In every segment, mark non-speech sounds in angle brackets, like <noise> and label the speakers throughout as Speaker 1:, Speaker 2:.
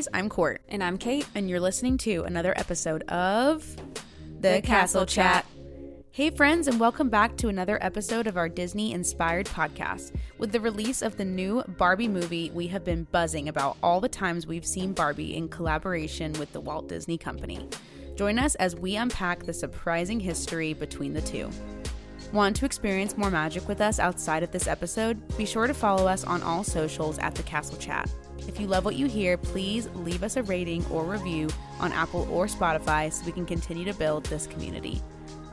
Speaker 1: Guys, I'm Court,
Speaker 2: And I'm Kate.
Speaker 1: and you're listening to another episode of The,
Speaker 2: The Castle Chat.
Speaker 1: Hey, friends, and welcome back to another episode of our Disney inspired podcast. With the release of the new Barbie movie, we have been buzzing about all the times we've seen Barbie in collaboration with the Walt Disney Company. Join us as we unpack the surprising history between the two. Want to experience more magic with us outside of this episode? Be sure to follow us on all socials at The Castle Chat. If you love what you hear, please leave us a rating or review on Apple or Spotify so we can continue to build this community.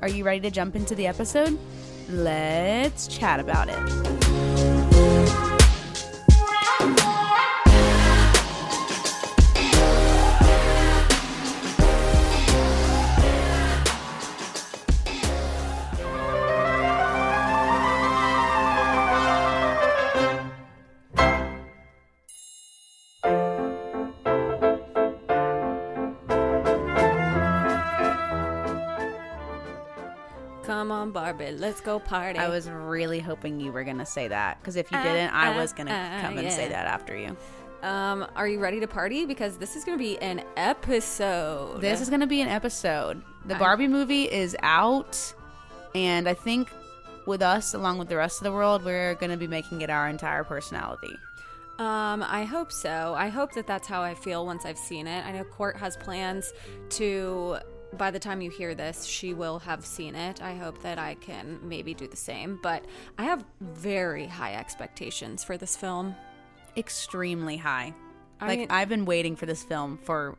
Speaker 1: Are you ready to jump into the episode? Let's chat about it.
Speaker 2: Come on, Barbie, let's go party.
Speaker 1: I was really hoping you were going to say that because if you
Speaker 2: Uh,
Speaker 1: didn't, I
Speaker 2: uh,
Speaker 1: was going to
Speaker 2: uh,
Speaker 1: come and say that after you.
Speaker 2: Um, are you ready to party? Because this is going to be an episode.
Speaker 1: This is going to be an episode. The Barbie movie is out, and I think with us, along with the rest of the world, we're going to be making it our entire personality.
Speaker 2: Um, I hope so. I hope that that's how I feel once I've seen it. I know Court has plans to. By the time you hear this, she will have seen it. I hope that I can maybe do the same. But I have very high expectations for this film.
Speaker 1: Extremely high.
Speaker 2: I
Speaker 1: Like,
Speaker 2: mean-
Speaker 1: I've been waiting for this film for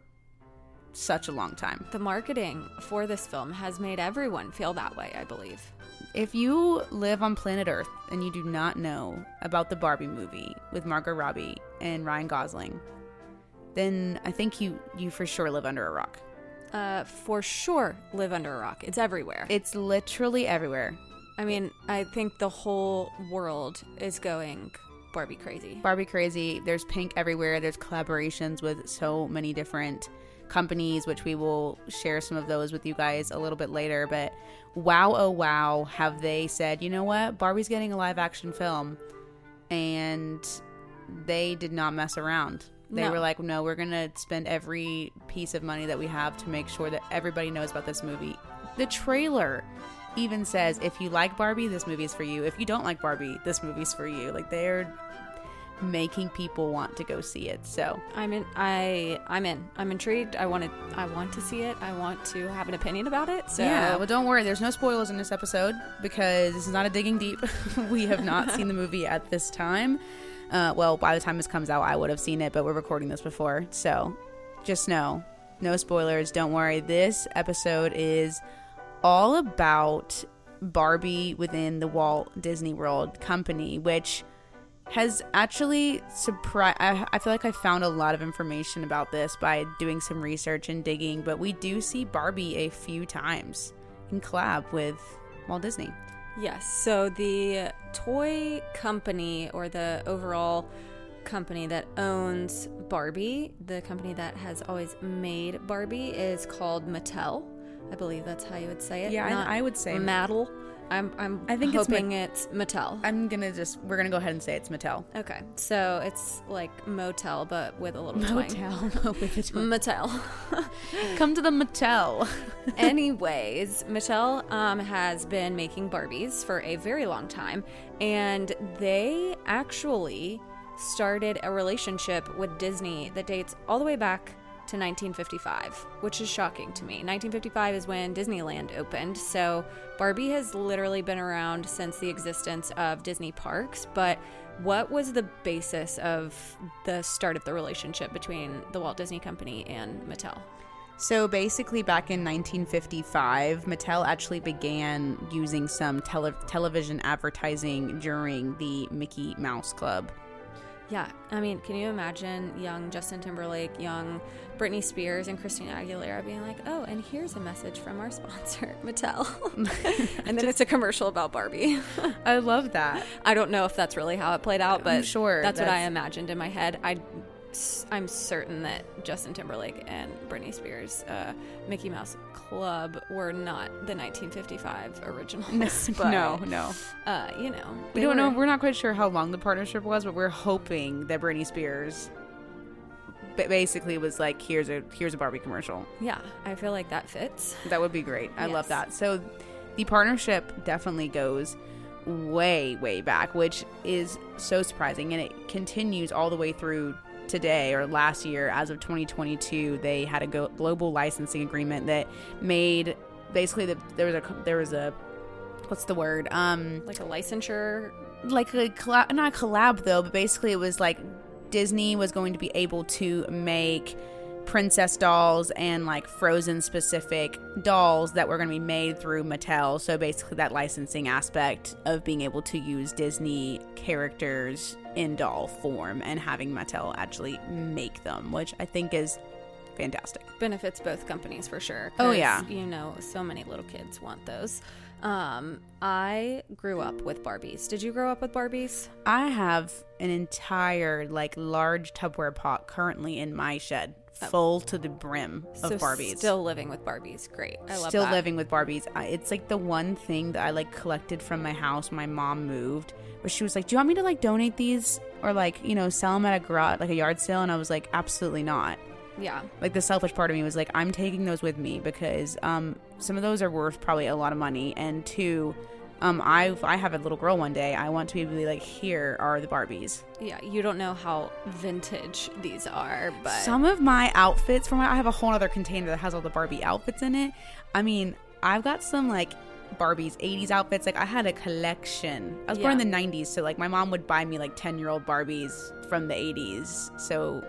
Speaker 1: such a long time.
Speaker 2: The marketing for this film has made everyone feel that way, I believe.
Speaker 1: If you live on planet Earth and you do not know about the Barbie movie with Margot Robbie and Ryan Gosling, then I think you you for sure live under a rock.
Speaker 2: Uh, for sure, live under a rock. It's everywhere.
Speaker 1: It's literally everywhere.
Speaker 2: I mean, I think the whole world is going Barbie crazy.
Speaker 1: Barbie crazy. There's pink everywhere. There's collaborations with so many different companies, which we will share some of those with you guys a little bit later. But wow, oh wow, have they said, you know what? Barbie's getting a live action film. And they did not mess around. They
Speaker 2: No.
Speaker 1: were like, no, we're going to spend every piece of money that we have to make sure that everybody knows about this movie. The trailer even says, if you like Barbie, this movie is for you. If you don't like Barbie, this movie's for you. Like, they're making people want to go see it. So,
Speaker 2: I'm in. I I'm in. I'm intrigued. I want to. I want to see it. I want to have an opinion about it. So
Speaker 1: yeah, well, don't worry. There's no spoilers in this episode because this is not a digging deep. <laughs> we have not seen the movie at this time. Uh, well, by the time this comes out, I would have seen it, but we're recording this before. So just know no spoilers. Don't worry. This episode is all about Barbie within the Walt Disney World company, which has actually surprised. I, I feel like I found a lot of information about this by doing some research and digging, but we do see Barbie a few times in collab with Walt Disney.
Speaker 2: Yes. So the toy company or the overall company that owns Barbie, the company that has always made Barbie, is called Mattel. I believe that's how you would say it.
Speaker 1: Yeah, I-
Speaker 2: not
Speaker 1: I would say-
Speaker 2: Mattel. I'm. I'm.
Speaker 1: I think it's
Speaker 2: hoping
Speaker 1: Ma-
Speaker 2: it's Mattel.
Speaker 1: I'm gonna just we're gonna go ahead and say it's Mattel.
Speaker 2: Okay, so it's like motel, but with a little twang.
Speaker 1: Motel <laughs> with a twang.
Speaker 2: Mattel. <laughs>
Speaker 1: Come to the Mattel. <laughs>
Speaker 2: Anyways, Mattel um, has been making Barbies for a very long time, and they actually started a relationship with Disney that dates all the way back to 1955, which is shocking to me. 1955 is when Disneyland opened, so Barbie has literally been around since the existence of Disney parks, but what was the basis of the start of the relationship between the Walt Disney Company and Mattel?
Speaker 1: So basically, back in 1955, Mattel actually began using some tele- television advertising during the Mickey Mouse Club.
Speaker 2: Yeah, I mean, can you imagine young Justin Timberlake, young Britney Spears, and Christina Aguilera being like, "Oh, and here's a message from our <laughs> sponsor, Mattel," <laughs> and then it's a commercial about Barbie.
Speaker 1: I love that.
Speaker 2: I don't know if that's really how it played out, but
Speaker 1: sure
Speaker 2: that's, what I imagined in my head. I, I'm certain that Justin Timberlake and Britney Spears' uh, Mickey Mouse Club were not the 1955 originals. <laughs> <laughs> but,
Speaker 1: no, no.
Speaker 2: Uh, you know,
Speaker 1: We don't know.
Speaker 2: were-
Speaker 1: We're not quite sure how long the partnership was, but we're hoping that Britney Spears basically was like, here's a here's a Barbie commercial.
Speaker 2: Yeah, I feel like that fits.
Speaker 1: That would be great. I love that. So the partnership definitely goes way, way back, which is so surprising. And it continues all the way through today or last year. As of 2022, they had a go- global licensing agreement that made basically the, there was a there was a what's the word um
Speaker 2: Like a licensure.
Speaker 1: like a collab, not a collab though, but basically it was like Disney was going to be able to make princess dolls and like frozen specific dolls that were going to be made through Mattel. So basically that licensing aspect of being able to use Disney characters in doll form and having Mattel actually make them, which I think is fantastic.
Speaker 2: benefits both companies for sure.
Speaker 1: Oh yeah.
Speaker 2: you know, so many little kids want those. Um, I grew up with Barbies. Did you grow up with Barbies?
Speaker 1: I have an entire like large Tupperware pot currently in my shed, full to the brim of
Speaker 2: so
Speaker 1: Barbies.
Speaker 2: Still living with Barbies. Great. I love
Speaker 1: Still
Speaker 2: that.
Speaker 1: living with Barbies. I, it's like the one thing that I like collected from my house. My mom moved, but she was like, "Do you want me to like donate these or like you know sell them at a garage like a yard sale?" And I was like, "Absolutely not."
Speaker 2: Yeah.
Speaker 1: Like the selfish part of me was like, "I'm taking those with me because um some of those are worth probably a lot of money, and two, um I I have a little girl one day, I want to be able to be like, here are the Barbies."
Speaker 2: Yeah. You don't know how vintage these are, but
Speaker 1: Some of my outfits from I have a whole other container that has all the Barbie outfits in it. I mean, I've got some like Barbie's 80s outfits. Like I had a collection. I was born in the 90s, so like my mom would buy me like 10-year-old Barbies from the 80s. So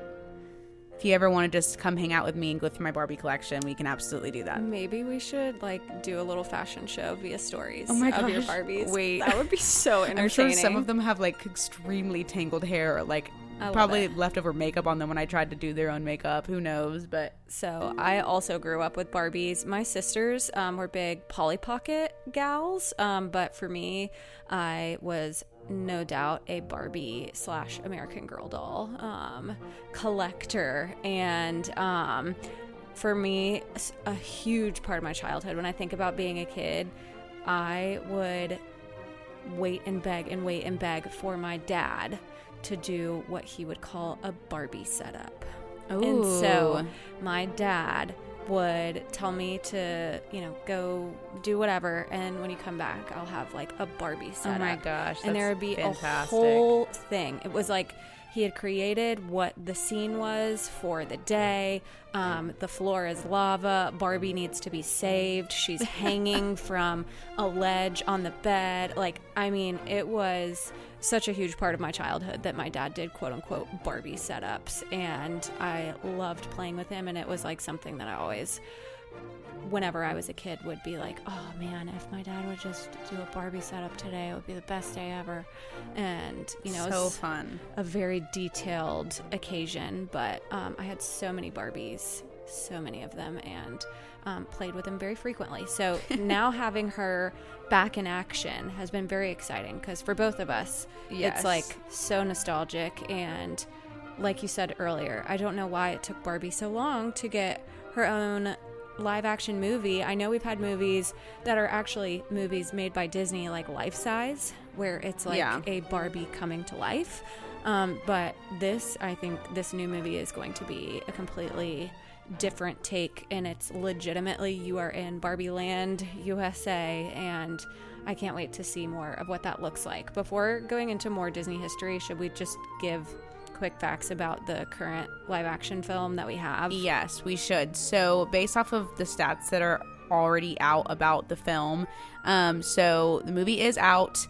Speaker 1: if you ever want to just come hang out with me and go through my Barbie collection, we can absolutely do that.
Speaker 2: maybe we should like do a little fashion show via stories
Speaker 1: Oh my
Speaker 2: of your. Barbies.
Speaker 1: Wait.
Speaker 2: That would be <laughs> so entertaining.
Speaker 1: I'm sure some of them have like extremely tangled hair or like probably
Speaker 2: it.
Speaker 1: leftover makeup on them when I tried to do their own makeup. Who knows? But
Speaker 2: So I also grew up with Barbies. My sisters um, were big Polly Pocket gals, um, but for me, I was no doubt a Barbie slash American Girl doll um, collector, and um, for me, a huge part of my childhood. When I think about being a kid, I would wait and beg and wait and beg for my dad to do what he would call a Barbie setup. And so my dad would tell me to, you know, go do whatever, and when you come back, I'll have like a Barbie
Speaker 1: set.
Speaker 2: Oh
Speaker 1: my gosh,
Speaker 2: and there would be
Speaker 1: fantastic.
Speaker 2: a whole thing. It was like he had created what the scene was for the day. Um, the floor is lava. Barbie needs to be saved. She's <laughs> hanging from a ledge on the bed. Like, I mean, it was such a huge part of my childhood that my dad did quote unquote Barbie setups. And I loved playing with him. And it was like something that I always whenever I was a kid would be like, oh man, if my dad would just do a Barbie setup today, it would be the best day ever. And you know,
Speaker 1: so fun.
Speaker 2: a very detailed occasion, but um, I had so many Barbies, so many of them, and um, played with them very frequently. So <laughs> now having her back in action has been very exciting because for both of us,
Speaker 1: Yes.
Speaker 2: it's like so nostalgic and. Like you said earlier, I don't know why it took Barbie so long to get her own live action movie. I know we've had movies that are actually movies made by Disney, like life size, where it's like
Speaker 1: Yeah.
Speaker 2: a Barbie coming to life. Um, but this, I think, this new movie is going to be a completely different take, and it's legitimately you are in Barbie Land, USA, and I can't wait to see more of what that looks like. Before going into more Disney history, should we just give quick facts about the current live action film that we have?
Speaker 1: Yes, we should. So, based off of the stats that are already out about the film, um, so the movie is out.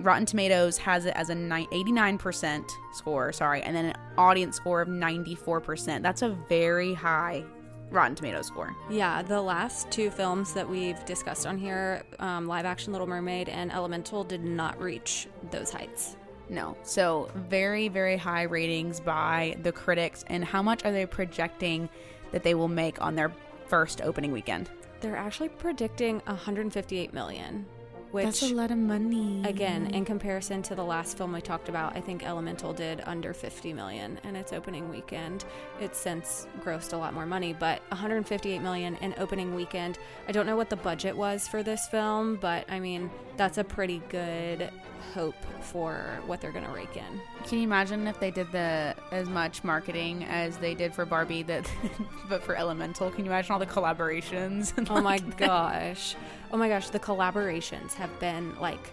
Speaker 1: Rotten Tomatoes has it as a 89% score, sorry, and then an audience score of 94%. That's a very high Rotten Tomatoes score.
Speaker 2: Yeah, the last two films that we've discussed on here, um, live action Little Mermaid and Elemental, did not reach those heights.
Speaker 1: No. So, very, very high ratings by the critics. And how much are they projecting that they will make on their first opening weekend?
Speaker 2: They're actually predicting 158 million, which
Speaker 1: That's a lot of money.
Speaker 2: again in comparison to the last film we talked about i think elemental did under 50 million in its opening weekend it's since grossed a lot more money but 158 million in opening weekend i don't know what the budget was for this film but i mean that's a pretty good hope for what they're gonna rake in
Speaker 1: Can you imagine if they did the as much marketing as they did for Barbie that <laughs> but for Elemental? Can you imagine all the collaborations? and,
Speaker 2: oh my
Speaker 1: like,
Speaker 2: gosh oh my gosh the collaborations have been like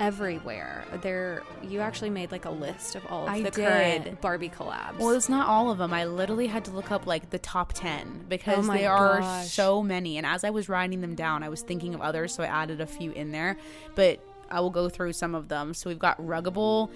Speaker 2: everywhere there you actually made like a list of all of
Speaker 1: I
Speaker 2: the
Speaker 1: did.
Speaker 2: current barbie collabs
Speaker 1: Well, it's not all of them. I literally had to look up like the top 10 because
Speaker 2: Oh
Speaker 1: there are
Speaker 2: gosh.
Speaker 1: so many. And as I was writing them down, I was thinking of others, so I added a few in there. But I will go through some of them. So we've got Ruggable.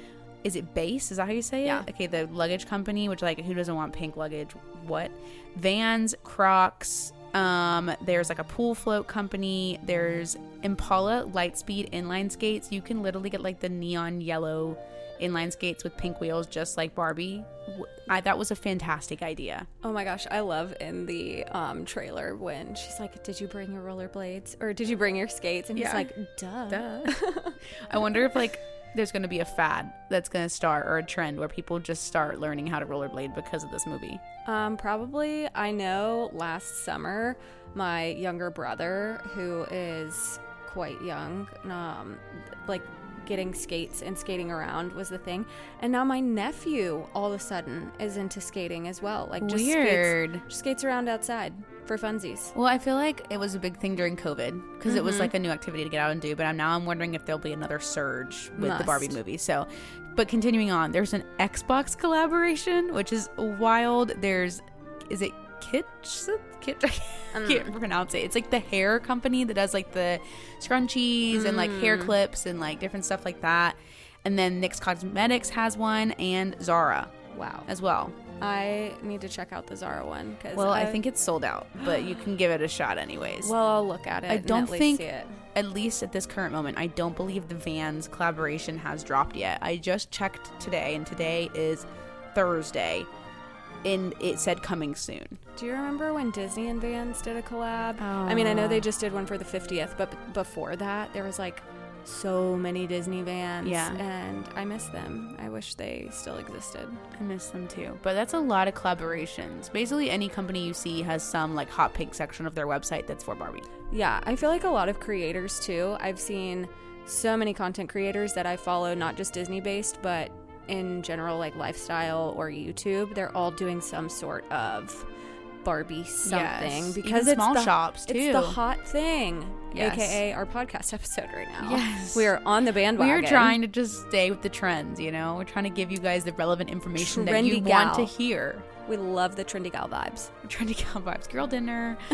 Speaker 1: Is it Béis? Is that how you say it?
Speaker 2: Yeah.
Speaker 1: Okay, the luggage company, which like who doesn't want pink luggage? What? Vans, Crocs. Um, there's like a pool float company. There's Impala Lightspeed inline skates. You can literally get like the neon yellow inline skates with pink wheels, just like Barbie. I, that was a fantastic idea.
Speaker 2: Oh my gosh, I love in the um, trailer when she's like, "Did you bring your rollerblades or did you bring your skates?" And he's like, "Duh."
Speaker 1: Duh. <laughs> I wonder if like there's going to be a fad that's going to start or a trend where people just start learning how to rollerblade because of this movie.
Speaker 2: Um, probably. I know last summer, my younger brother, who is quite young, um, like getting skates and skating around was the thing. And now my nephew all of a sudden is into skating as well. Like just
Speaker 1: Weird.
Speaker 2: Skates, skates around outside for funsies.
Speaker 1: Well, I feel like it was a big thing during COVID because it was
Speaker 2: Mhm.
Speaker 1: like a new activity to get out and do. But I'm, now I'm wondering if there'll be another surge with the Barbie movie. So, but continuing on, there's an Xbox collaboration, which is wild. There's, is it Kitsch? Kitsch? <laughs> I
Speaker 2: Mm.
Speaker 1: can't pronounce it. It's like the hair company that does like the scrunchies and like hair
Speaker 2: Mm.
Speaker 1: clips and like different stuff like that. And then NYX Cosmetics has one and Zara
Speaker 2: Wow.
Speaker 1: as well.
Speaker 2: I need to check out the Zara one because
Speaker 1: Well, I think it's sold out, but you can give it a shot anyways.
Speaker 2: Well, I'll look at it.
Speaker 1: I don't
Speaker 2: at least
Speaker 1: think-
Speaker 2: it.
Speaker 1: at least at this current moment, I don't believe the Vans collaboration has dropped yet. I just checked today, and today is Thursday, and it said coming soon.
Speaker 2: Do you remember when Disney and Vans did a collab? I mean, I know
Speaker 1: Oh.
Speaker 2: they just did one for the 50th, but b- before that, there was like so many Disney Vans.
Speaker 1: Yeah.
Speaker 2: And I miss them. I wish they still existed.
Speaker 1: I miss them too. But that's a lot of collaborations. Basically, any company you see has some like hot pink section of their website that's for Barbie.
Speaker 2: Yeah, I feel like a lot of creators too. I've seen so many content creators that I follow, not just Disney based, but in general, like lifestyle or YouTube. They're all doing some sort of Barbie something
Speaker 1: Yes.
Speaker 2: because
Speaker 1: Even
Speaker 2: it's
Speaker 1: small
Speaker 2: the,
Speaker 1: shops,
Speaker 2: It's the hot thing,
Speaker 1: Yes.
Speaker 2: aka our podcast episode right now.
Speaker 1: Yes.
Speaker 2: we are on the bandwagon.
Speaker 1: We're trying to just stay with the trends, you know? We're trying to give you guys the relevant information that you
Speaker 2: Trendy
Speaker 1: want to hear.
Speaker 2: We love the trendy gal vibes.
Speaker 1: To get vibes. Girl dinner. <laughs> <laughs>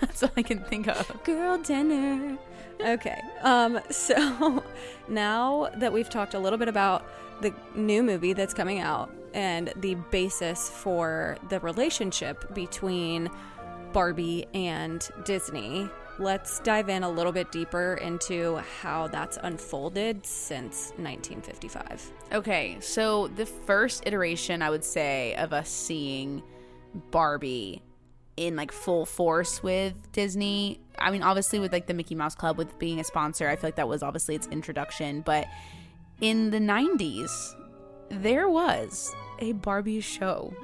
Speaker 1: that's all I can think of.
Speaker 2: Girl dinner. Okay. Um <laughs> so now that we've talked a little bit about the new movie that's coming out and the basis for the relationship between Barbie and Disney, let's dive in a little bit deeper into how that's unfolded since 1955.
Speaker 1: Okay, so the first iteration, I would say, of us seeing Barbie in like full force with Disney. I mean, obviously, with like the Mickey Mouse Club, with being a sponsor, I feel like that was obviously its introduction. But in the 90s, there was a Barbie show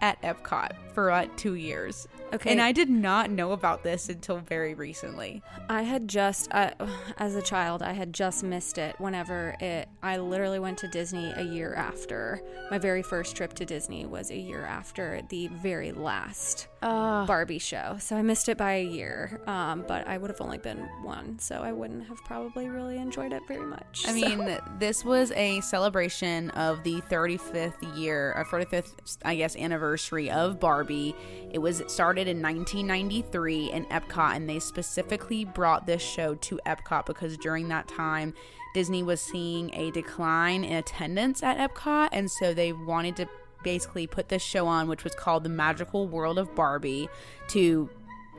Speaker 1: at Epcot for uh, two years.
Speaker 2: Okay.
Speaker 1: And I did not know about this until very recently.
Speaker 2: I had just, uh, <sighs> as a child, I had just missed it whenever it, I literally went to Disney a year after. My very first trip to Disney was a year after the very last
Speaker 1: Uh,
Speaker 2: Barbie show. So I missed it by a year. Um, but I would have only been one. So I wouldn't have probably really enjoyed it very much.
Speaker 1: I
Speaker 2: So-
Speaker 1: mean, this was a celebration of the 35th year, or 45th, I guess, anniversary of Barbie. It was started in 1993 in Epcot, and they specifically brought this show to Epcot because during that time, Disney was seeing a decline in attendance at Epcot, and so they wanted to basically put this show on, which was called The Magical World of Barbie, to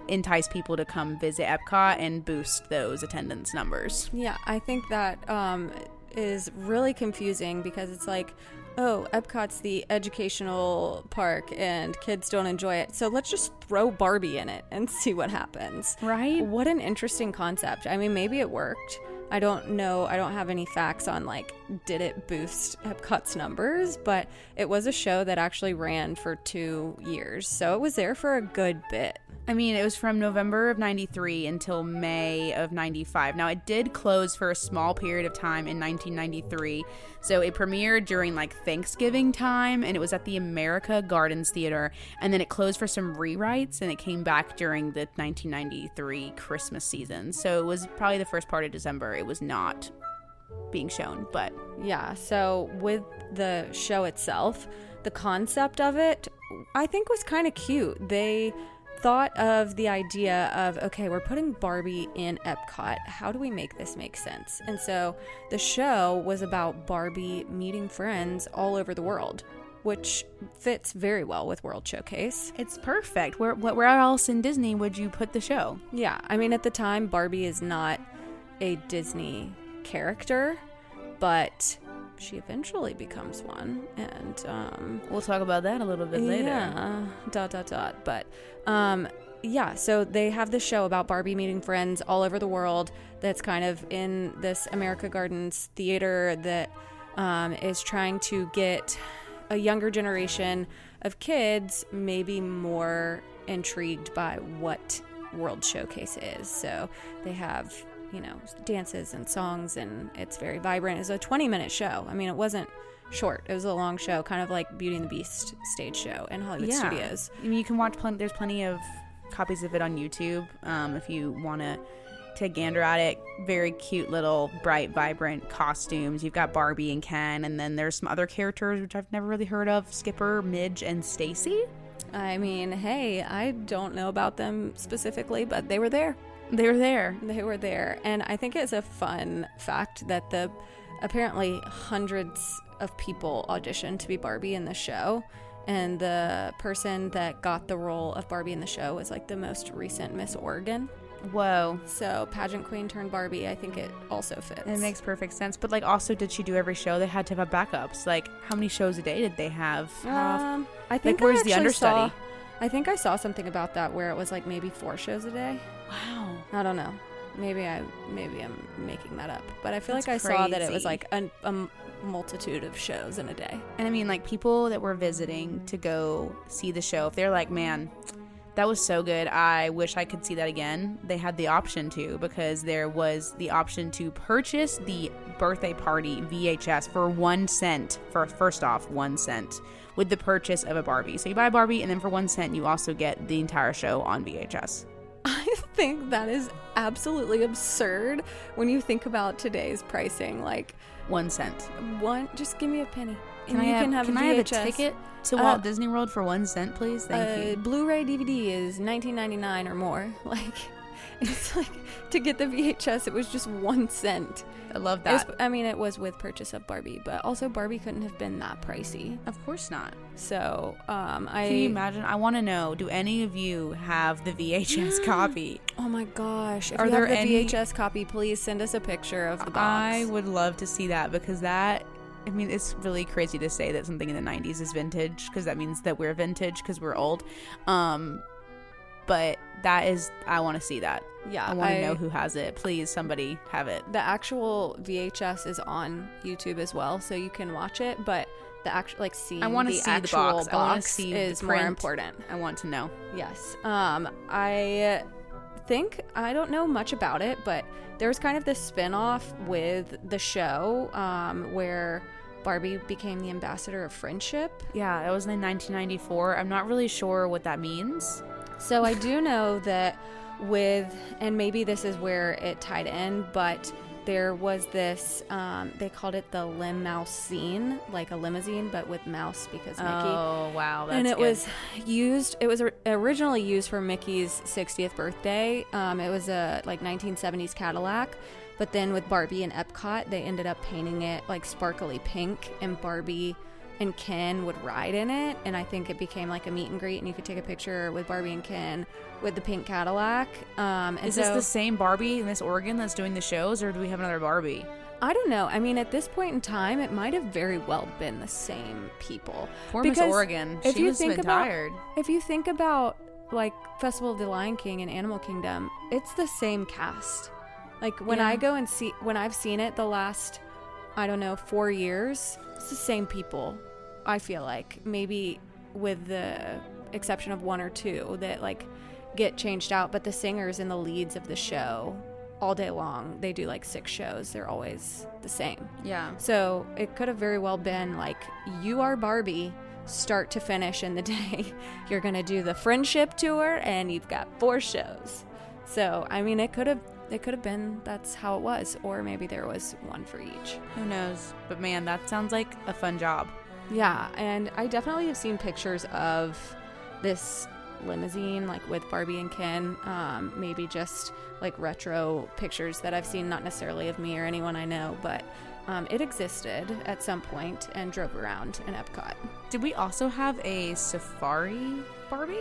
Speaker 1: entice people to come visit Epcot and boost those attendance numbers.
Speaker 2: Yeah, I think that um, is really confusing because it's like, oh, Epcot's the educational park and kids don't enjoy it. So let's just throw Barbie in it and <laughs> see what happens.
Speaker 1: Right?
Speaker 2: What an interesting concept. I mean, maybe it worked. I don't know. I don't have any facts on like did it boost Epcot's numbers, but it was a show that actually ran for 2 years. So it was there for a good bit.
Speaker 1: I mean, it was from November of 93 until May of 95. Now, it did close for a small period of time in 1993. So it premiered during like Thanksgiving time and it was at the America Gardens Theater. And then it closed for some rewrites and it came back during the 1993 Christmas season. So it was probably the first part of December. It was not being shown, but
Speaker 2: Yeah, so with the show itself, the concept of it, I think was kind of cute. They thought of the idea of okay, we're putting Barbie in Epcot. How do we make this make sense? And so the show was about Barbie meeting friends all over the world, which fits very well with World Showcase.
Speaker 1: it's perfect. Where, where where else in Disney would you put the show?
Speaker 2: Yeah, I mean, at the time, Barbie is not a Disney character, but she eventually becomes one. And, um,
Speaker 1: We'll talk about that a little bit later.
Speaker 2: yeah, dot, dot, dot. But, um, yeah, so they have this show about Barbie meeting friends all over the world that's kind of in this America Gardens theater that um, is trying to get a younger generation of kids maybe more intrigued by what World Showcase is. So they have, you know, dances and songs, and it's very vibrant. It's a 20 minute show. I mean, it wasn't short, it was a long show, kind of like Beauty and the Beast stage show in Hollywood Studios.
Speaker 1: I mean, you can watch plenty. There's plenty of copies of it on YouTube um, if you want to take a gander at it. Very cute little bright, vibrant costumes. You've got Barbie and Ken, and then there's some other characters which I've never really heard of: Skipper, Midge, and Stacy.
Speaker 2: I mean, hey, I don't know about them specifically, but they were there.
Speaker 1: They were there.
Speaker 2: They were there. And I think it's a fun fact that the apparently hundreds of people auditioned to be Barbie in the show. And the person that got the role of Barbie in the show was like the most recent Miss Oregon.
Speaker 1: Whoa.
Speaker 2: So pageant queen turned Barbie, I think it also fits.
Speaker 1: It makes perfect sense. But like, also, did she do every show? They had to have backups. Like, how many shows a day did they have?
Speaker 2: Um, I think
Speaker 1: where's
Speaker 2: I
Speaker 1: the understudy?
Speaker 2: Saw, I think I saw something about that where it was like maybe four shows a day.
Speaker 1: wow.
Speaker 2: I don't know. Maybe I maybe I'm making that up, but I feel
Speaker 1: That's
Speaker 2: like I saw that it was
Speaker 1: crazy.
Speaker 2: like a multitude of shows in a day.
Speaker 1: And I mean, like people that were visiting to go see the show, if they're like, man, that was so good, I wish I could see that again, they had the option to because there was the option to purchase the birthday party VHS for one cent, for first off, one cent, with the purchase of a Barbie. So you buy a Barbie, and then for one cent, you also get the entire show on VHS. <laughs>
Speaker 2: I think that is absolutely absurd when you think about today's pricing. Like
Speaker 1: One cent.
Speaker 2: one, just give me a penny.
Speaker 1: Can
Speaker 2: and
Speaker 1: I
Speaker 2: you
Speaker 1: have,
Speaker 2: can have
Speaker 1: can
Speaker 2: a
Speaker 1: I have a ticket to
Speaker 2: Uh,
Speaker 1: Walt Disney World for one cent, please? Thank
Speaker 2: uh,
Speaker 1: you.
Speaker 2: Blu-ray DVD is 19.99 or more. <laughs> Like <laughs> it's like to get the VHS, it was just one cent.
Speaker 1: I love
Speaker 2: It was-
Speaker 1: that.
Speaker 2: I mean, it was with purchase of Barbie, but also Barbie couldn't have been that pricey.
Speaker 1: Of course not.
Speaker 2: So, um, I
Speaker 1: Can you imagine? I want to know. Do any of you have the VHS <gasps> copy?
Speaker 2: Oh my gosh! If
Speaker 1: Are
Speaker 2: you
Speaker 1: there
Speaker 2: have the
Speaker 1: any-
Speaker 2: VHS copy, please send us a picture of the box.
Speaker 1: I would love to see that because that. I mean, it's really crazy to say that something in the '90s is vintage because that means that we're vintage because we're old. Um, but that is, I want to see that.
Speaker 2: yeah,
Speaker 1: I want to know who has it. Please, somebody have it.
Speaker 2: the actual VHS is on YouTube as well, so you can watch it. But the actual like seeing
Speaker 1: I want to
Speaker 2: the
Speaker 1: see the
Speaker 2: actual
Speaker 1: box. I want to
Speaker 2: box
Speaker 1: see
Speaker 2: is more important.
Speaker 1: I want to know.
Speaker 2: Yes. Um, I think I don't know much about it, but there was kind of this spin-off with the show um, where Barbie became the ambassador of friendship.
Speaker 1: Yeah, that was in 1994. I'm not really sure what that means.
Speaker 2: So I do know that with, and maybe this is where it tied in, but there was this, um, they called it the lim mouse scene, like a limousine, but with mouse because Mickey.
Speaker 1: Oh wow, that's
Speaker 2: and it
Speaker 1: good.
Speaker 2: was used, it was originally used for Mickey's 60th birthday. Um, it was a like 1970s Cadillac. But then with Barbie and Epcot, they ended up painting it like sparkly pink, and Barbie and Ken would ride in it. And I think it became like a meet and greet, and you could take a picture with Barbie and Ken with the pink Cadillac. Um, and
Speaker 1: Is
Speaker 2: so,
Speaker 1: this the same Barbie, Miss Oregon, that's doing the shows, or do we have another Barbie?
Speaker 2: I don't know. I mean, at this point in time, it might have very well been the same people.
Speaker 1: Poor Miss Oregon.
Speaker 2: if
Speaker 1: She
Speaker 2: you think
Speaker 1: been
Speaker 2: about-
Speaker 1: tired.
Speaker 2: If you think about like Festival of the Lion King and Animal Kingdom, it's the same cast. Like when
Speaker 1: Yeah.
Speaker 2: I go and see when I've seen it the last I don't know, 4 years, it's the same people. I feel like maybe with the exception of one or two that like get changed out, but the singers and the leads of the show all day long, they do like six shows. They're always the same.
Speaker 1: Yeah.
Speaker 2: So it could have very well been like, you are Barbie, start to finish in the <laughs> day. You're going to do the friendship tour and you've got four shows. So, I mean, it could have. It could have been that's how it was, or maybe there was one for each.
Speaker 1: Who knows? But man, that sounds like a fun job.
Speaker 2: Yeah, and I definitely have seen pictures of this limousine, like with Barbie and Ken. Um, maybe just like retro pictures that I've seen, not necessarily of me or anyone I know, but um, it existed at some point and drove around in Epcot.
Speaker 1: Did we also have a safari Barbie?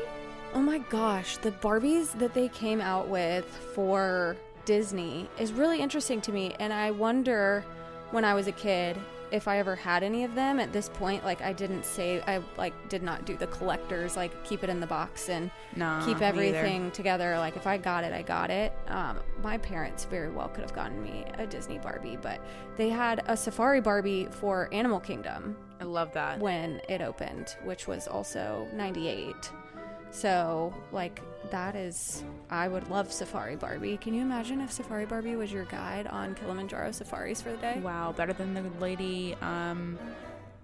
Speaker 2: Oh my gosh, the Barbies that they came out with for Disney is really interesting to me, and I wonder when I was a kid if I ever had any of them at this point like I didn't say I like did not do the collectors like keep it in the box and
Speaker 1: No.
Speaker 2: keep everything together like if I got it I got it um, my parents very well could have gotten me a Disney Barbie but they had a safari Barbie for Animal Kingdom
Speaker 1: I love that.
Speaker 2: when it opened, which was also 98. So, like, that is, I would love Safari Barbie. Can you imagine if Safari Barbie was your guide on Kilimanjaro safaris for the day?
Speaker 1: Wow, better than the lady, um,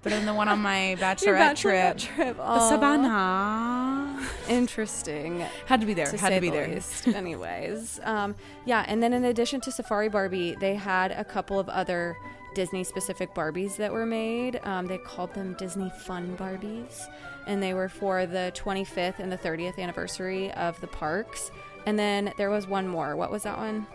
Speaker 1: better than the one on my <laughs>
Speaker 2: Your
Speaker 1: bachelorette trip.
Speaker 2: bachelorette trip.
Speaker 1: The
Speaker 2: Aw.
Speaker 1: Savannah. <laughs>
Speaker 2: Interesting.
Speaker 1: Had to be there.
Speaker 2: to
Speaker 1: Had to be
Speaker 2: the
Speaker 1: there.
Speaker 2: least. <laughs> Anyways, um, yeah, and then in addition to Safari Barbie, they had a couple of other Disney specific Barbies that were made. Um, they called them Disney Fun Barbies, and they were for the 25th and the 30th anniversary of the parks. And then there was one more. What was that one?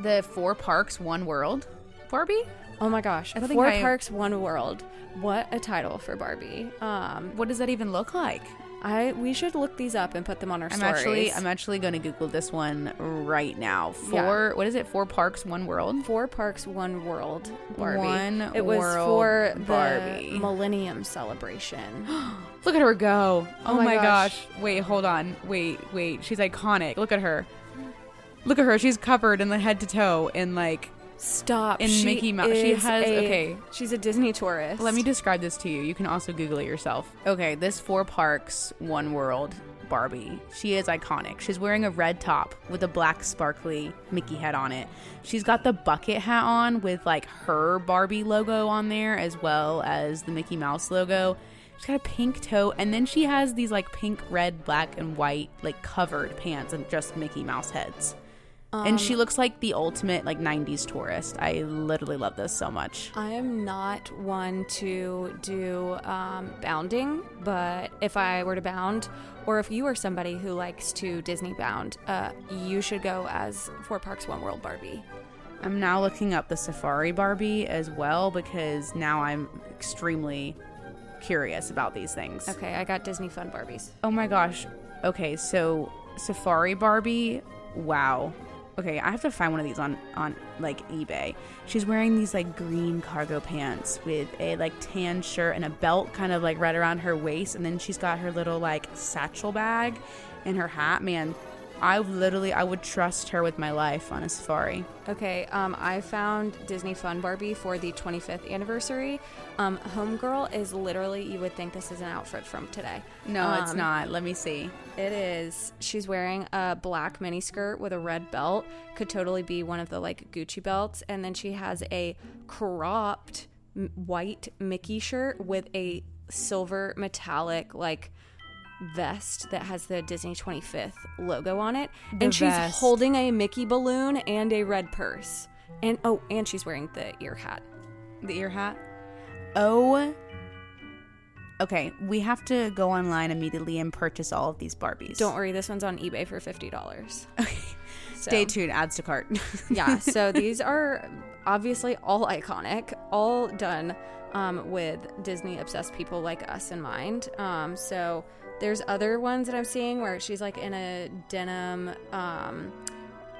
Speaker 1: The four parks, one world Barbie?
Speaker 2: Oh my gosh,
Speaker 1: I don't think
Speaker 2: Four
Speaker 1: I-
Speaker 2: Parks, One World. What a title for Barbie. Um,
Speaker 1: What does that even look like?
Speaker 2: I we should look these up and put them on our
Speaker 1: I'm
Speaker 2: stories.
Speaker 1: actually I'm actually going to Google this one right now. Four what is it? Four parks, one world.
Speaker 2: Four Parks, One World Barbie.
Speaker 1: One
Speaker 2: it was
Speaker 1: World
Speaker 2: for
Speaker 1: Barbie.
Speaker 2: the Millennium Celebration. <gasps>
Speaker 1: Look at her go. Oh,
Speaker 2: Oh my
Speaker 1: my
Speaker 2: gosh.
Speaker 1: gosh. Wait, hold on. Wait, wait. She's iconic. Look at her. Look at her. She's covered in the head to toe in like
Speaker 2: Stop.
Speaker 1: In
Speaker 2: she
Speaker 1: Mickey Mouse- she has-
Speaker 2: a-
Speaker 1: okay.
Speaker 2: She's a Disney tourist.
Speaker 1: Let me describe this to you. You can also Google it yourself. Okay, this four parks, one world Barbie. She is iconic. She's wearing a red top with a black sparkly Mickey head on it. She's got the bucket hat on with like her Barbie logo on there as well as the Mickey Mouse logo. She's got a pink toe and then she has these like pink, red, black, and white like covered pants and just Mickey Mouse heads. And she looks like the ultimate like 90s tourist. I literally love this so much.
Speaker 2: I am not one to do um, bounding, but if I were to bound, or if you are somebody who likes to Disney bound, uh, you should go as Four Parks One World Barbie.
Speaker 1: I'm now looking up the Safari Barbie as well because now I'm extremely curious about these things.
Speaker 2: Okay, I got Disney Fun Barbies.
Speaker 1: Oh my gosh. Okay, so Safari Barbie, wow. Okay, I have to find one of these on on like eBay. She's wearing these like green cargo pants with a like tan shirt and a belt kind of like right around her waist and then she's got her little like satchel bag and her hat. Man, I literally I would trust her with my life on a safari.
Speaker 2: Okay, um, I found Disney Fun Barbie for the 25th anniversary. Um, Homegirl is literally, you would think this is an outfit from today.
Speaker 1: No, it's
Speaker 2: Um,
Speaker 1: not. Let me see.
Speaker 2: It is. She's wearing a black mini skirt with a red belt. Could totally be one of the like Gucci belts. And then she has a cropped m- white Mickey shirt with a silver metallic like vest that has the Disney 25th logo on it.
Speaker 1: The
Speaker 2: and she's
Speaker 1: vest.
Speaker 2: holding a Mickey balloon and a red purse. And oh, and she's wearing the ear hat.
Speaker 1: The ear hat. Oh. Okay, we have to go online immediately and purchase all of these Barbies.
Speaker 2: Don't worry, this one's on eBay for $50.
Speaker 1: Okay. Stay tuned. Adds to cart. <laughs>
Speaker 2: yeah, so <laughs> these are obviously all iconic, all done um, with Disney obsessed people like us in mind. Um, so there's other ones that I'm seeing where she's like in a denim um,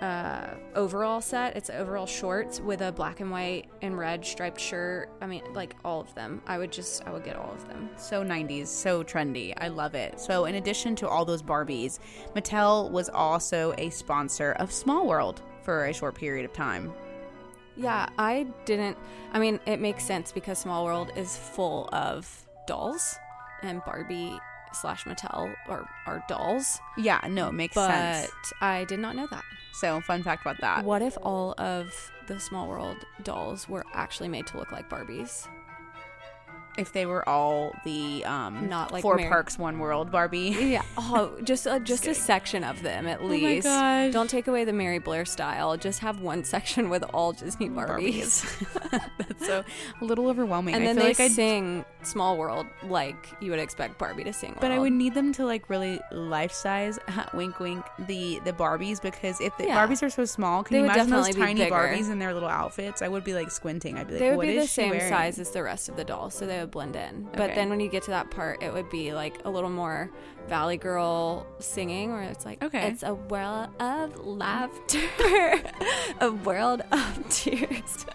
Speaker 2: uh, overall set. It's overall shorts with a black and white and red striped shirt. I mean, like all of them. I would just, I would get all of them.
Speaker 1: So 90s, so trendy. I love it. So, in addition to all those Barbies, Mattel was also a sponsor of Small World for a short period of time.
Speaker 2: Yeah, I didn't. I mean, it makes sense because Small World is full of dolls, and Barbie slash Mattel are, are dolls.
Speaker 1: Yeah, no, it makes
Speaker 2: But
Speaker 1: sense.
Speaker 2: But I did not know that.
Speaker 1: So, fun fact about that.
Speaker 2: What if all of the Small World dolls were actually made to look like Barbies?
Speaker 1: If they were all the um
Speaker 2: Not like
Speaker 1: Four
Speaker 2: Mary-
Speaker 1: Parks One World Barbie.
Speaker 2: Yeah. <laughs> Oh, just uh, just a section of them at least.
Speaker 1: gosh.
Speaker 2: Don't take away the Mary Blair style. Just have one <laughs> section with all Disney Barbies. <laughs>
Speaker 1: That's so a little overwhelming.
Speaker 2: and
Speaker 1: I
Speaker 2: then
Speaker 1: feel
Speaker 2: they
Speaker 1: like I
Speaker 2: sing Small World like you would expect Barbie to sing.
Speaker 1: But I would need them to like really life size, wink wink, the the Barbies because if the
Speaker 2: Yeah.
Speaker 1: Barbies are so small, can
Speaker 2: They
Speaker 1: you imagine those tiny
Speaker 2: bigger.
Speaker 1: Barbies in their little outfits? I would be like squinting. I'd be like,
Speaker 2: they would
Speaker 1: what
Speaker 2: be
Speaker 1: is
Speaker 2: the same size as the rest of the dolls, so they blend in. But
Speaker 1: Okay.
Speaker 2: then when you get to that part, it would be like a little more Valley Girl singing, where it's like,
Speaker 1: Okay.
Speaker 2: it's a world of laughter, <laughs> a world of tears.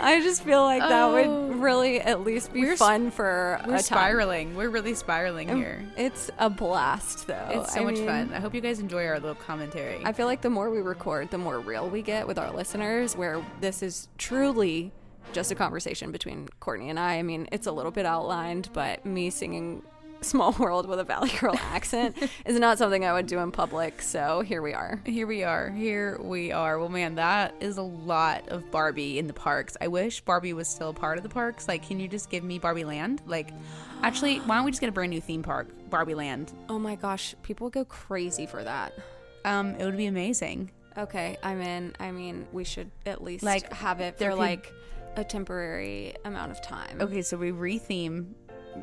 Speaker 2: I just feel like that
Speaker 1: Oh.
Speaker 2: would really at least be
Speaker 1: We're
Speaker 2: fun for
Speaker 1: We're
Speaker 2: a time.
Speaker 1: spiraling. We're really spiraling um, here.
Speaker 2: It's a blast, though.
Speaker 1: It's so
Speaker 2: I
Speaker 1: much
Speaker 2: mean,
Speaker 1: fun. I hope you guys enjoy our little commentary.
Speaker 2: I feel like the more we record, the more real we get with our listeners, where this is truly just a conversation between Courtney and I. I mean, it's a little bit outlined, but me singing Small <laughs> World with a Valley Girl <laughs> accent is not something I would do in public, so here we are.
Speaker 1: Here we are. Here we are. Well, man, that is a lot of Barbie in the parks. I wish Barbie was still a part of the parks. Like, can you just give me Barbie Land? Like, actually, why don't we just get a brand new theme park, Barbie Land?
Speaker 2: Oh my gosh, people would go crazy for that.
Speaker 1: Um, it would be amazing.
Speaker 2: Okay, I'm in. I mean, we should at least
Speaker 1: Like,
Speaker 2: have it for
Speaker 1: could-
Speaker 2: like a temporary amount of time.
Speaker 1: Okay, so we retheme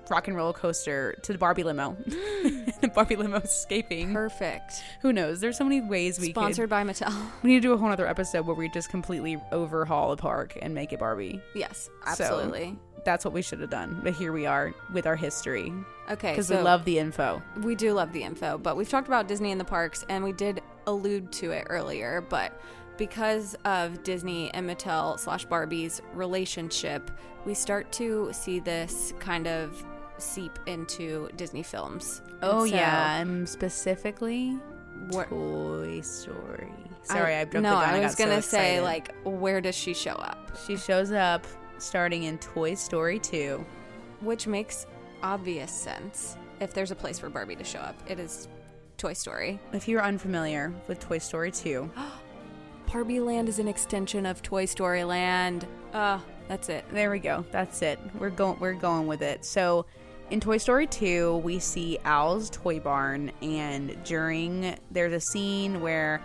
Speaker 1: Rock and Roller Coaster to the Barbie limo. the <laughs> Barbie limo escaping.
Speaker 2: Perfect.
Speaker 1: Who knows? There's so many ways we
Speaker 2: Sponsored by Mattel. <laughs>
Speaker 1: We need to do a whole other episode where we just completely overhaul the park and make it Barbie.
Speaker 2: yes,
Speaker 1: So,
Speaker 2: absolutely.
Speaker 1: That's what we should have done. But here we are with our history
Speaker 2: okay,
Speaker 1: because
Speaker 2: so
Speaker 1: we love the info.
Speaker 2: we do love the info, but we've talked about Disney in the parks, and we did allude to it earlier. But because of Disney and Mattel slash Barbie's relationship, we start to see this kind of seep into Disney films.
Speaker 1: Oh
Speaker 2: so
Speaker 1: yeah, um, specifically
Speaker 2: What-
Speaker 1: Toy Story. Sorry, I, jumped
Speaker 2: no,
Speaker 1: the gun.
Speaker 2: I was
Speaker 1: got
Speaker 2: gonna say like, where does she show up?
Speaker 1: she shows up starting in Toy Story 2.
Speaker 2: Which makes obvious sense. If there's a place for Barbie to show up, it is Toy Story.
Speaker 1: If you're unfamiliar with Toy Story 2, <gasps> <gasps>
Speaker 2: Barbie Land is an extension of Toy Story Land. Uh, that's it.
Speaker 1: there we go. That's it. We're going. We're going with it. So, in Toy Story 2, we see Al's toy barn, and during there's a scene where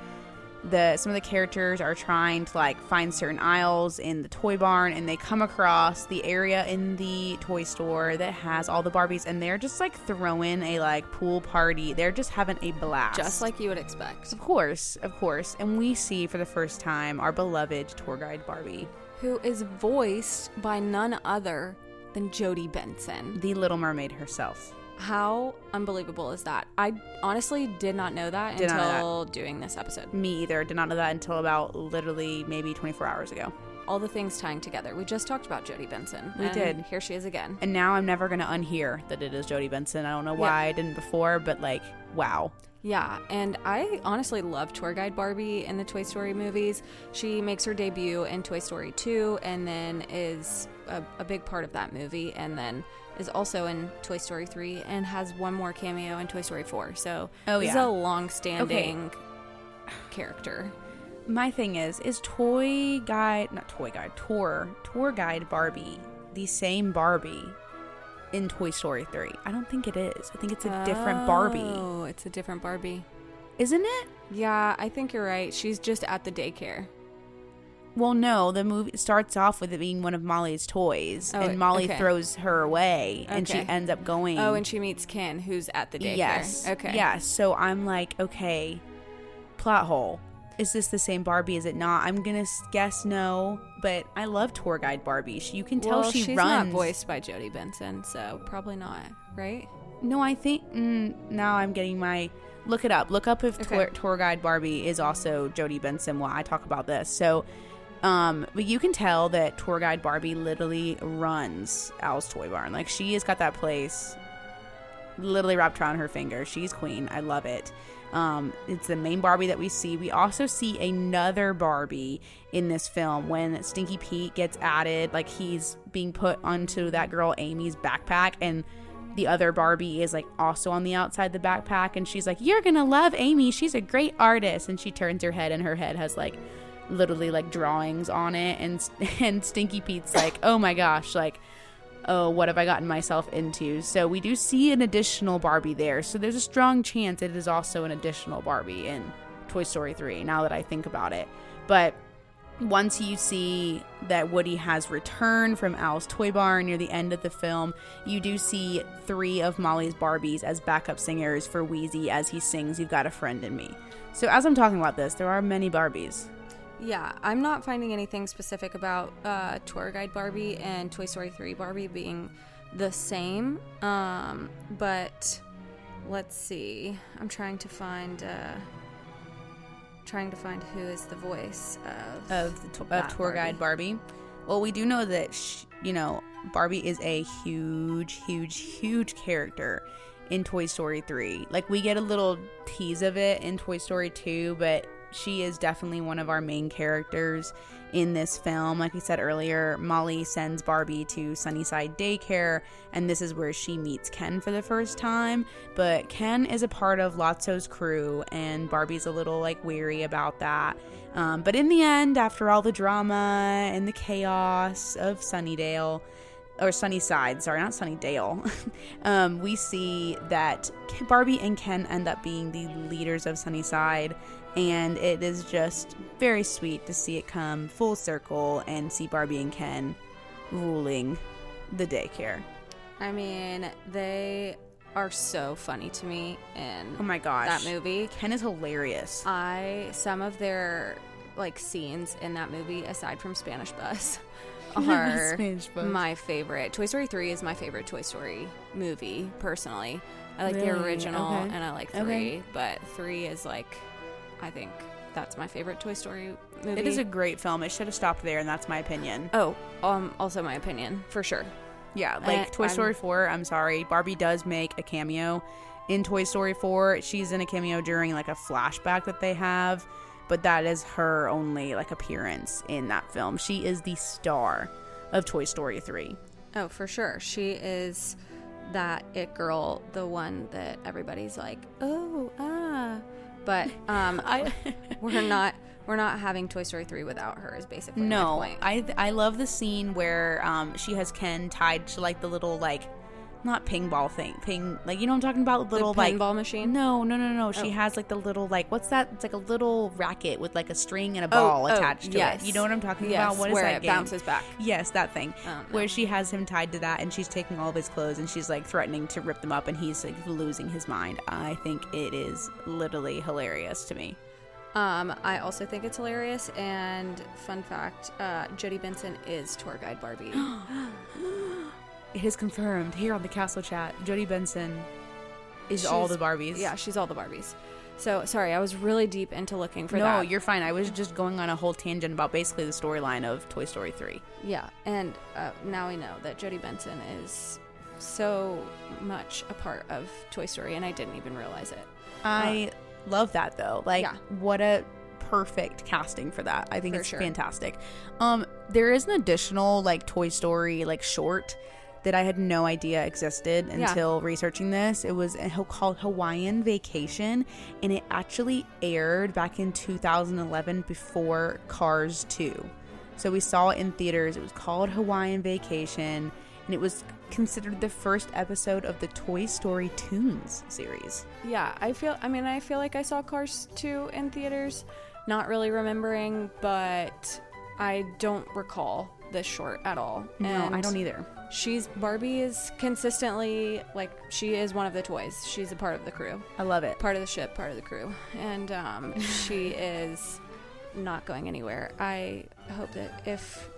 Speaker 1: the some of the characters are trying to like find certain aisles in the toy barn and they come across the area in the toy store that has all the barbies and they're just like throwing a like pool party. They're just having a blast.
Speaker 2: Just like you would expect.
Speaker 1: of course of course. And we see for the first time our beloved tour guide barbie.
Speaker 2: Who is voiced by none other than Jodi Benson.
Speaker 1: the little mermaid herself
Speaker 2: How unbelievable is that? I honestly did not know that
Speaker 1: Did not know
Speaker 2: until doing this episode.
Speaker 1: me either did not know that until about literally maybe 24 hours ago
Speaker 2: All the things tying together. We just talked about Jodi Benson.
Speaker 1: We
Speaker 2: and
Speaker 1: did.
Speaker 2: Here she is again.
Speaker 1: and now i'm never going to unhear that it is jodi benson i don't know why i didn't before but like wow
Speaker 2: Yeah, and I honestly love Tour Guide Barbie in the Toy Story movies. She makes her debut in Toy Story 2 and then is a, a big part of that movie, and then is also in Toy Story 3 and has one more cameo in Toy Story 4. So,
Speaker 1: Oh,
Speaker 2: this
Speaker 1: yeah.
Speaker 2: a long standing character.
Speaker 1: My thing is, is toy guide, not toy guide, tour, tour guide Barbie the same Barbie in Toy Story 3? I don't think it is. I think it's a different oh, Barbie.
Speaker 2: Oh, it's a different Barbie.
Speaker 1: Isn't it?
Speaker 2: Yeah, I think you're right. She's just at the daycare.
Speaker 1: Well, no, the movie starts off with it being one of Molly's toys,
Speaker 2: Oh,
Speaker 1: and Molly
Speaker 2: okay.
Speaker 1: throws her away, and she ends up going.
Speaker 2: Oh, and she meets Ken, who's at the daycare.
Speaker 1: yes,
Speaker 2: Okay.
Speaker 1: yes. So I'm like, okay, plot hole. Is this the same Barbie? Is it not? I'm gonna guess no, but I love tour guide Barbie. She, you can tell
Speaker 2: well,
Speaker 1: she
Speaker 2: she's
Speaker 1: runs.
Speaker 2: not voiced by Jodi Benson, so probably not, right?
Speaker 1: No, I think mm, now I'm getting my look it up. Look up if
Speaker 2: Okay.
Speaker 1: tour, tour guide Barbie is also Jodi Benson while I talk about this. So, um, but you can tell that tour guide Barbie literally runs Al's Toy Barn. Like she has got that place literally wrapped around her finger. She's queen. I love it. Um, it's the main Barbie that we see. We also see another Barbie in this film when Stinky Pete gets added, like he's being put onto that girl Amy's backpack, and the other Barbie is like also on the outside the backpack, and she's like, "You're gonna love Amy. She's a great artist." And she turns her head, and her head has like literally like drawings on it, and <laughs> and Stinky Pete's like, "Oh my gosh!" Like oh, what have I gotten myself into? So we do see an additional Barbie there. So there's a strong chance it is also an additional Barbie in Toy Story 3, now that I think about it. But once you see that Woody has returned from Al's Toy Barn near the end of the film, you do see three of Molly's Barbies as backup singers for Wheezy as he sings You've Got a Friend in Me. So as I'm talking about this, there are many Barbies.
Speaker 2: Yeah, I'm not finding anything specific about uh, Tour Guide Barbie and Toy Story 3 Barbie being the same. Um, but let's see. I'm trying to find uh, trying to find who is the voice of
Speaker 1: of the to- of tour guide Barbie. Well, we do know that sh- you know Barbie is a huge, huge, huge character in Toy Story three. Like we get a little tease of it in Toy Story two, but she is definitely one of our main characters in this film. Like we said earlier, Molly sends Barbie to Sunnyside Daycare, and this is where she meets Ken for the first time. But Ken is a part of Lotso's crew, and Barbie's a little like weary about that. Um, but in the end, after all the drama and the chaos of Sunnydale, or Sunnyside, sorry, not Sunnydale, <laughs> um, we see that Barbie and Ken end up being the leaders of Sunnyside, and it is just very sweet to see it come full circle and see Barbie and Ken ruling the daycare.
Speaker 2: I mean, they are so funny to me in
Speaker 1: Oh my gosh.
Speaker 2: that movie.
Speaker 1: Ken is hilarious.
Speaker 2: I some of their like scenes in that movie, aside from Spanish Buzz, <laughs> are
Speaker 1: Spanish Buzz.
Speaker 2: my favorite. Toy Story three is my favorite Toy Story movie personally. I like the original
Speaker 1: Okay.
Speaker 2: and I like three,
Speaker 1: Okay.
Speaker 2: but three is like, I think that's my favorite Toy Story movie.
Speaker 1: It is a great film. It should have stopped there, and that's my opinion.
Speaker 2: oh, um, also my opinion for sure.
Speaker 1: Yeah, like
Speaker 2: Uh,
Speaker 1: Toy
Speaker 2: I'm-
Speaker 1: Story 4, I'm sorry. Barbie does make a cameo in Toy Story 4. She's in a cameo during like a flashback that they have, but that is her only like appearance in that film. She is the star of Toy Story 3.
Speaker 2: Oh, for sure. She is that it girl, the one that everybody's like, oh, ah. But um, <laughs>
Speaker 1: I
Speaker 2: we're not we're not having Toy Story three without her. Is basically
Speaker 1: No,
Speaker 2: point.
Speaker 1: I I love the scene where um she has Ken tied to like the little like not ping ball thing, ping like you know what I'm talking about,
Speaker 2: the
Speaker 1: little like
Speaker 2: pinball machine.
Speaker 1: No, no, no, no. She
Speaker 2: Oh.
Speaker 1: has like the little like what's that? It's like a little racket with like a string and a
Speaker 2: Oh,
Speaker 1: ball
Speaker 2: oh,
Speaker 1: attached to
Speaker 2: yes.
Speaker 1: it. You know what I'm talking
Speaker 2: Yes,
Speaker 1: about? What is
Speaker 2: where
Speaker 1: that
Speaker 2: it
Speaker 1: game?
Speaker 2: bounces back.
Speaker 1: Yes, that thing.
Speaker 2: Oh, no.
Speaker 1: Where she has him tied to that and she's taking all of his clothes and she's like threatening to rip them up and he's like losing his mind. I think it is literally hilarious to me.
Speaker 2: Um, I also think it's hilarious. And fun fact, uh, Jodi Benson is tour guide Barbie. <gasps> <gasps> <gasps>
Speaker 1: It is confirmed here on the Castle Chat. Jodi Benson is all the Barbies.
Speaker 2: yeah, she's all the Barbies. So sorry, I was really deep into looking for
Speaker 1: no,
Speaker 2: that.
Speaker 1: you're fine. I was just going on a whole tangent about basically the storyline of Toy Story 3.
Speaker 2: Yeah, and uh, now we know that Jodi Benson is so much a part of Toy Story, and I didn't even realize it.
Speaker 1: I love that though. Like
Speaker 2: Yeah.
Speaker 1: what a perfect casting for that. I think
Speaker 2: For
Speaker 1: it's
Speaker 2: sure.
Speaker 1: fantastic. Um there is an additional like Toy Story like short that I had no idea existed
Speaker 2: Yeah.
Speaker 1: until researching this. It was a, called Hawaiian Vacation and it actually aired back in 2011 before Cars 2. So we saw it in theaters. It was called Hawaiian Vacation and it was considered the first episode of the Toy Story Toons series.
Speaker 2: Yeah, I feel. I mean, I feel like I saw Cars two in theaters, not really remembering, but I don't recall this short at all.
Speaker 1: No, I don't either.
Speaker 2: She's Barbie is consistently like she is one of the toys. She's a part of the crew,
Speaker 1: I love it.
Speaker 2: part of the ship, part of the crew, and um, she <laughs> is not going anywhere. I hope that if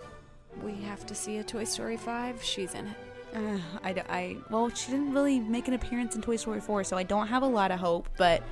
Speaker 2: we have to see a Toy Story five, she's in it.
Speaker 1: Uh, I, I well, she didn't really make an appearance in Toy Story 4, so I don't have a lot of hope, but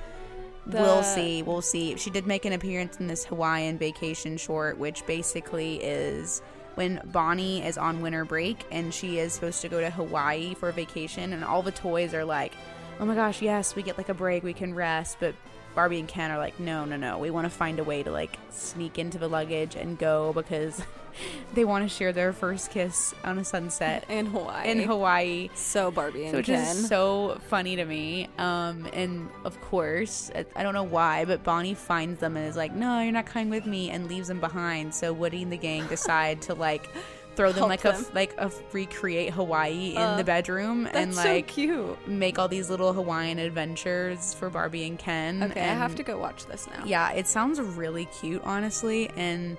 Speaker 1: we'll see. We'll see. She did make an appearance in this Hawaiian vacation short, which basically is when Bonnie is on winter break and she is supposed to go to Hawaii for vacation, and all the toys are like, oh my gosh, yes, we get like a break, we can rest, but Barbie and Ken are like, no, no, no, we want to find a way to like sneak into the luggage and go because <laughs> they want to share their first kiss on a sunset <laughs>
Speaker 2: In Hawaii.
Speaker 1: in Hawaii.
Speaker 2: So Barbie and
Speaker 1: So which
Speaker 2: Ken.
Speaker 1: is so funny to me. Um, and of course, I- I don't know why, but Bonnie finds them and is like, "No, you're not coming with me," and leaves them behind. So Woody and the gang decide to like <laughs> throw them
Speaker 2: Help
Speaker 1: like
Speaker 2: them.
Speaker 1: a like a recreate Hawaii in
Speaker 2: Uh,
Speaker 1: the bedroom and like
Speaker 2: so cute.
Speaker 1: make all these little Hawaiian adventures for Barbie and Ken.
Speaker 2: Okay, I have to go watch this now.
Speaker 1: Yeah, it sounds really cute, honestly, and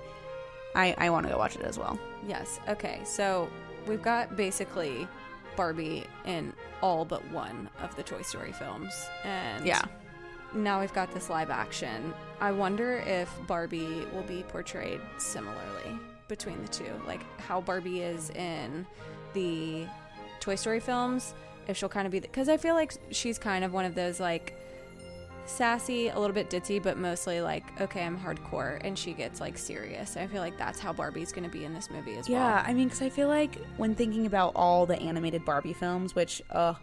Speaker 1: I I want to go watch it as well.
Speaker 2: Yes. Okay. So we've got basically Barbie in all but one of the Toy Story films, and
Speaker 1: Yeah.
Speaker 2: now we've got this live action. I wonder if Barbie will be portrayed similarly between the two, like how Barbie is in the Toy Story films. If she'll kind of be, because I feel like she's kind of one of those like sassy, a little bit ditzy, but mostly like, okay, I'm hardcore, and she gets like serious. I feel like that's how Barbie's going to be in this movie as well.
Speaker 1: Yeah, I mean, because I feel like when thinking about all the animated Barbie films, which, uh,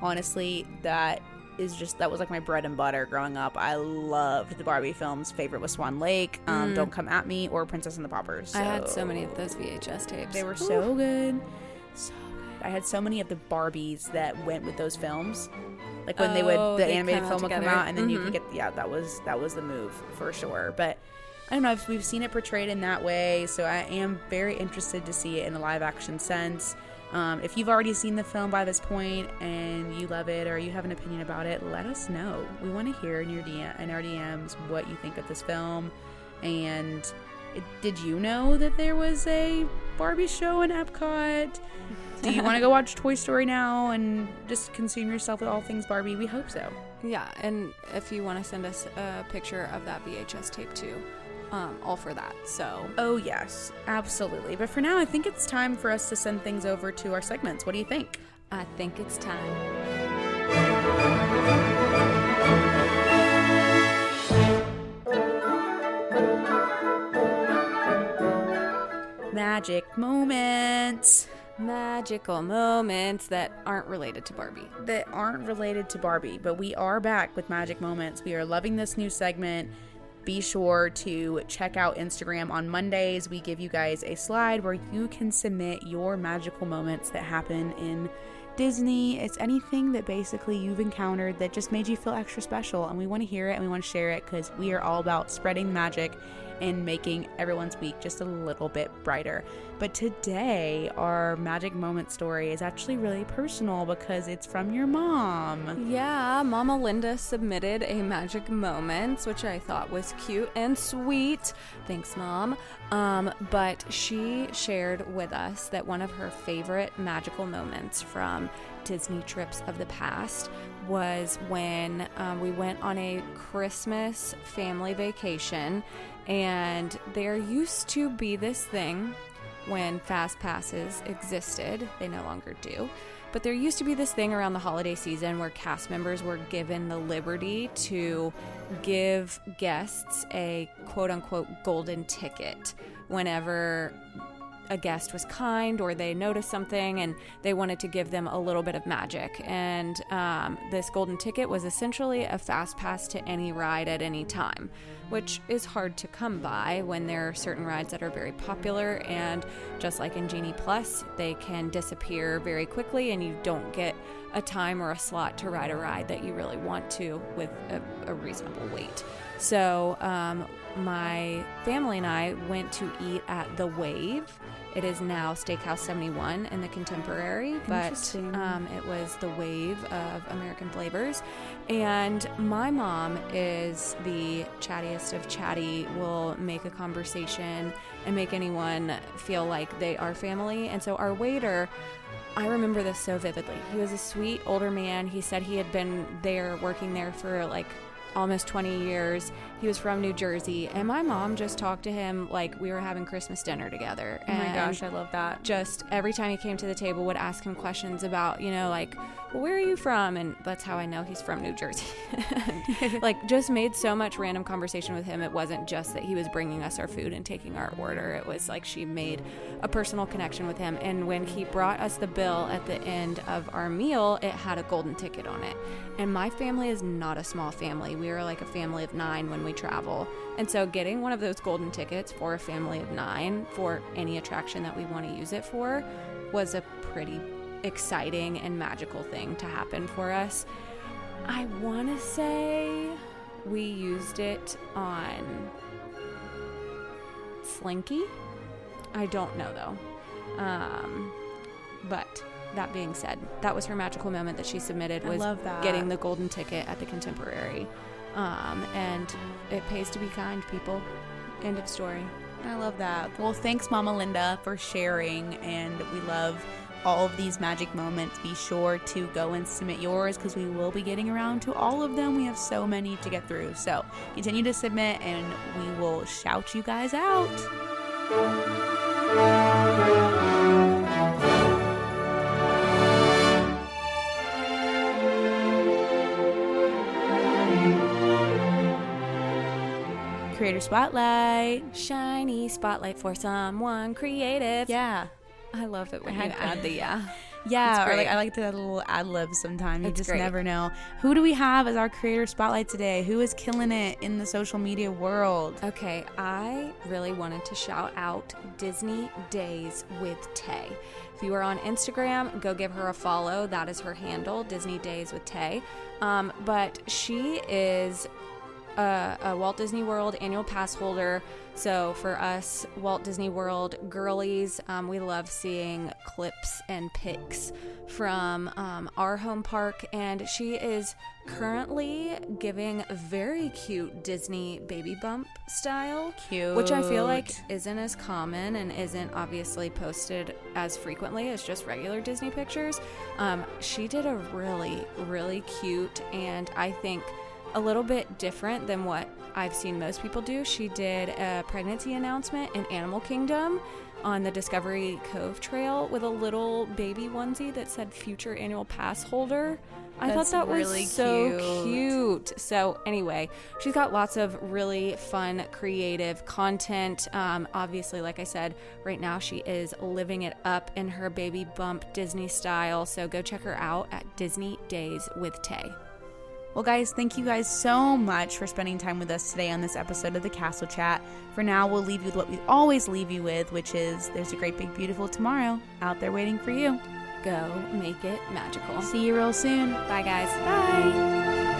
Speaker 1: honestly, that is just that was like my bread and butter growing up. I loved the Barbie films. Favorite was Swan Lake, um, Don't Come at Me, or Princess and the Paupers.
Speaker 2: Mm. I had so many of those VHS tapes.
Speaker 1: They were so good, so good. I had so many of the Barbies that went with those films. Like when they would,
Speaker 2: Oh,
Speaker 1: the
Speaker 2: they'd
Speaker 1: animated film would come out, and then you
Speaker 2: Mhm.
Speaker 1: could get, yeah, that was that was the move for sure. But I don't know if we've seen it portrayed in that way, so I am very interested to see it in a live action sense. Um, if you've already seen the film by this point and you love it or you have an opinion about it, let us know. We want to hear in your DM, in our DMs what you think of this film. And it, did you know that there was a Barbie show in Epcot? Do you want to go <laughs> watch Toy Story now and just consume yourself with all things Barbie? We hope so.
Speaker 2: Yeah, and if you want to send us a picture of that VHS tape too, um, all for that. So
Speaker 1: Oh, yes, absolutely. But for now, I think it's time for us to send things over to our segments. What do you think?
Speaker 2: I think it's time.
Speaker 1: Magic moments
Speaker 2: Magical moments that aren't related to Barbie.
Speaker 1: that aren't related to Barbie, but we are back with magic moments. We are loving this new segment. Be sure to check out Instagram on Mondays. We give you guys a slide where you can submit your magical moments that happen in Disney. It's anything that basically you've encountered that just made you feel extra special, and we want to hear it and we want to share it because we are all about spreading magic and making everyone's week just a little bit brighter. But today, our magic moment story is actually really personal because it's from your mom.
Speaker 2: Yeah, Mama Linda submitted a magic moments, which I thought was cute and sweet. Thanks, Mom. Um, but she shared with us that one of her favorite magical moments from Disney trips of the past was when um, we went on a Christmas family vacation, and there used to be this thing when fast passes existed. They no longer do. But there used to be this thing around the holiday season where cast members were given the liberty to give guests a quote unquote golden ticket whenever a guest was kind or they noticed something and they wanted to give them a little bit of magic. And um, this golden ticket was essentially a fast pass to any ride at any time, which is hard to come by when there are certain rides that are very popular. And just like in Genie Plus, they can disappear very quickly and you don't get a time or a slot to ride a ride that you really want to with a, a reasonable wait. So, um, my family and I went to eat at The Wave. It is now Steakhouse 71 in the Contemporary, but um, it was the wave of American flavors. And my mom is the chattiest of chatty, will make a conversation and make anyone feel like they are family. And so our waiter, I remember this so vividly. He was a sweet older man. He said he had been there working there for like almost 20 years. He was from New Jersey, and my mom just talked to him like we were having Christmas dinner together.
Speaker 1: Oh my gosh, I love that.
Speaker 2: Just every time he came to the table, would ask him questions about, you know, like, well, where are you from? And that's how I know he's from New Jersey. <laughs> like, just made so much random conversation with him. It wasn't just that he was bringing us our food and taking our order. It was like she made a personal connection with him. And when he brought us the bill at the end of our meal, it had a golden ticket on it. And my family is not a small family. We are like a family of nine when we travel. And so getting one of those golden tickets for a family of nine for any attraction that we want to use it for was a pretty exciting and magical thing to happen for us. I want to say we used it on Slinky. I don't know though. Um, but that being said, that was her magical moment that she submitted
Speaker 1: I
Speaker 2: was
Speaker 1: love that.
Speaker 2: getting the golden ticket at the Contemporary. Um, and it pays to be kind, people. End of story.
Speaker 1: I love that. Well, thanks, Mama Linda, for sharing, and we love all of these magic moments. Be sure to go and submit yours because we will be getting around to all of them. We have so many to get through. So continue to submit, and we will shout you guys out. Creator Spotlight.
Speaker 2: Shiny spotlight for someone creative.
Speaker 1: Yeah.
Speaker 2: I love it when
Speaker 1: I
Speaker 2: you add the yeah. <laughs>
Speaker 1: Yeah, or like. I like to add a little ad lib sometimes. You
Speaker 2: It's
Speaker 1: just
Speaker 2: great.
Speaker 1: never know. Who do we have as our creator spotlight today? Who is killing it in the social media world?
Speaker 2: Okay, I really wanted to shout out Disney Days with Tay. If you are on Instagram, go give her a follow. That is her handle, Disney Days with Tay. Um, but she is a, a Walt Disney World annual pass holder. So for us Walt Disney World girlies, um, we love seeing clips and pics from um, our home park. And she is currently giving very cute Disney baby bump style,
Speaker 1: Cute.
Speaker 2: which I feel like isn't as common and isn't obviously posted as frequently as just regular Disney pictures. Um, she did a really, really cute and I think a little bit different than what I've seen most people do. She did a pregnancy announcement in Animal Kingdom on the Discovery Cove Trail with a little baby onesie that said future annual pass holder. I
Speaker 1: That's
Speaker 2: thought that was so
Speaker 1: cute.
Speaker 2: cute. So anyway, she's got lots of really fun, creative content. Um, obviously, like I said, right now she is living it up in her baby bump Disney style. So go check her out at Disney Days with Tay.
Speaker 1: Well, guys, thank you guys so much for spending time with us today on this episode of the Castle Chat. For now, we'll leave you with what we always leave you with, which is there's a great, big, beautiful tomorrow out there waiting for you.
Speaker 2: Go make it magical.
Speaker 1: See you real soon.
Speaker 2: Bye, guys.
Speaker 1: Bye.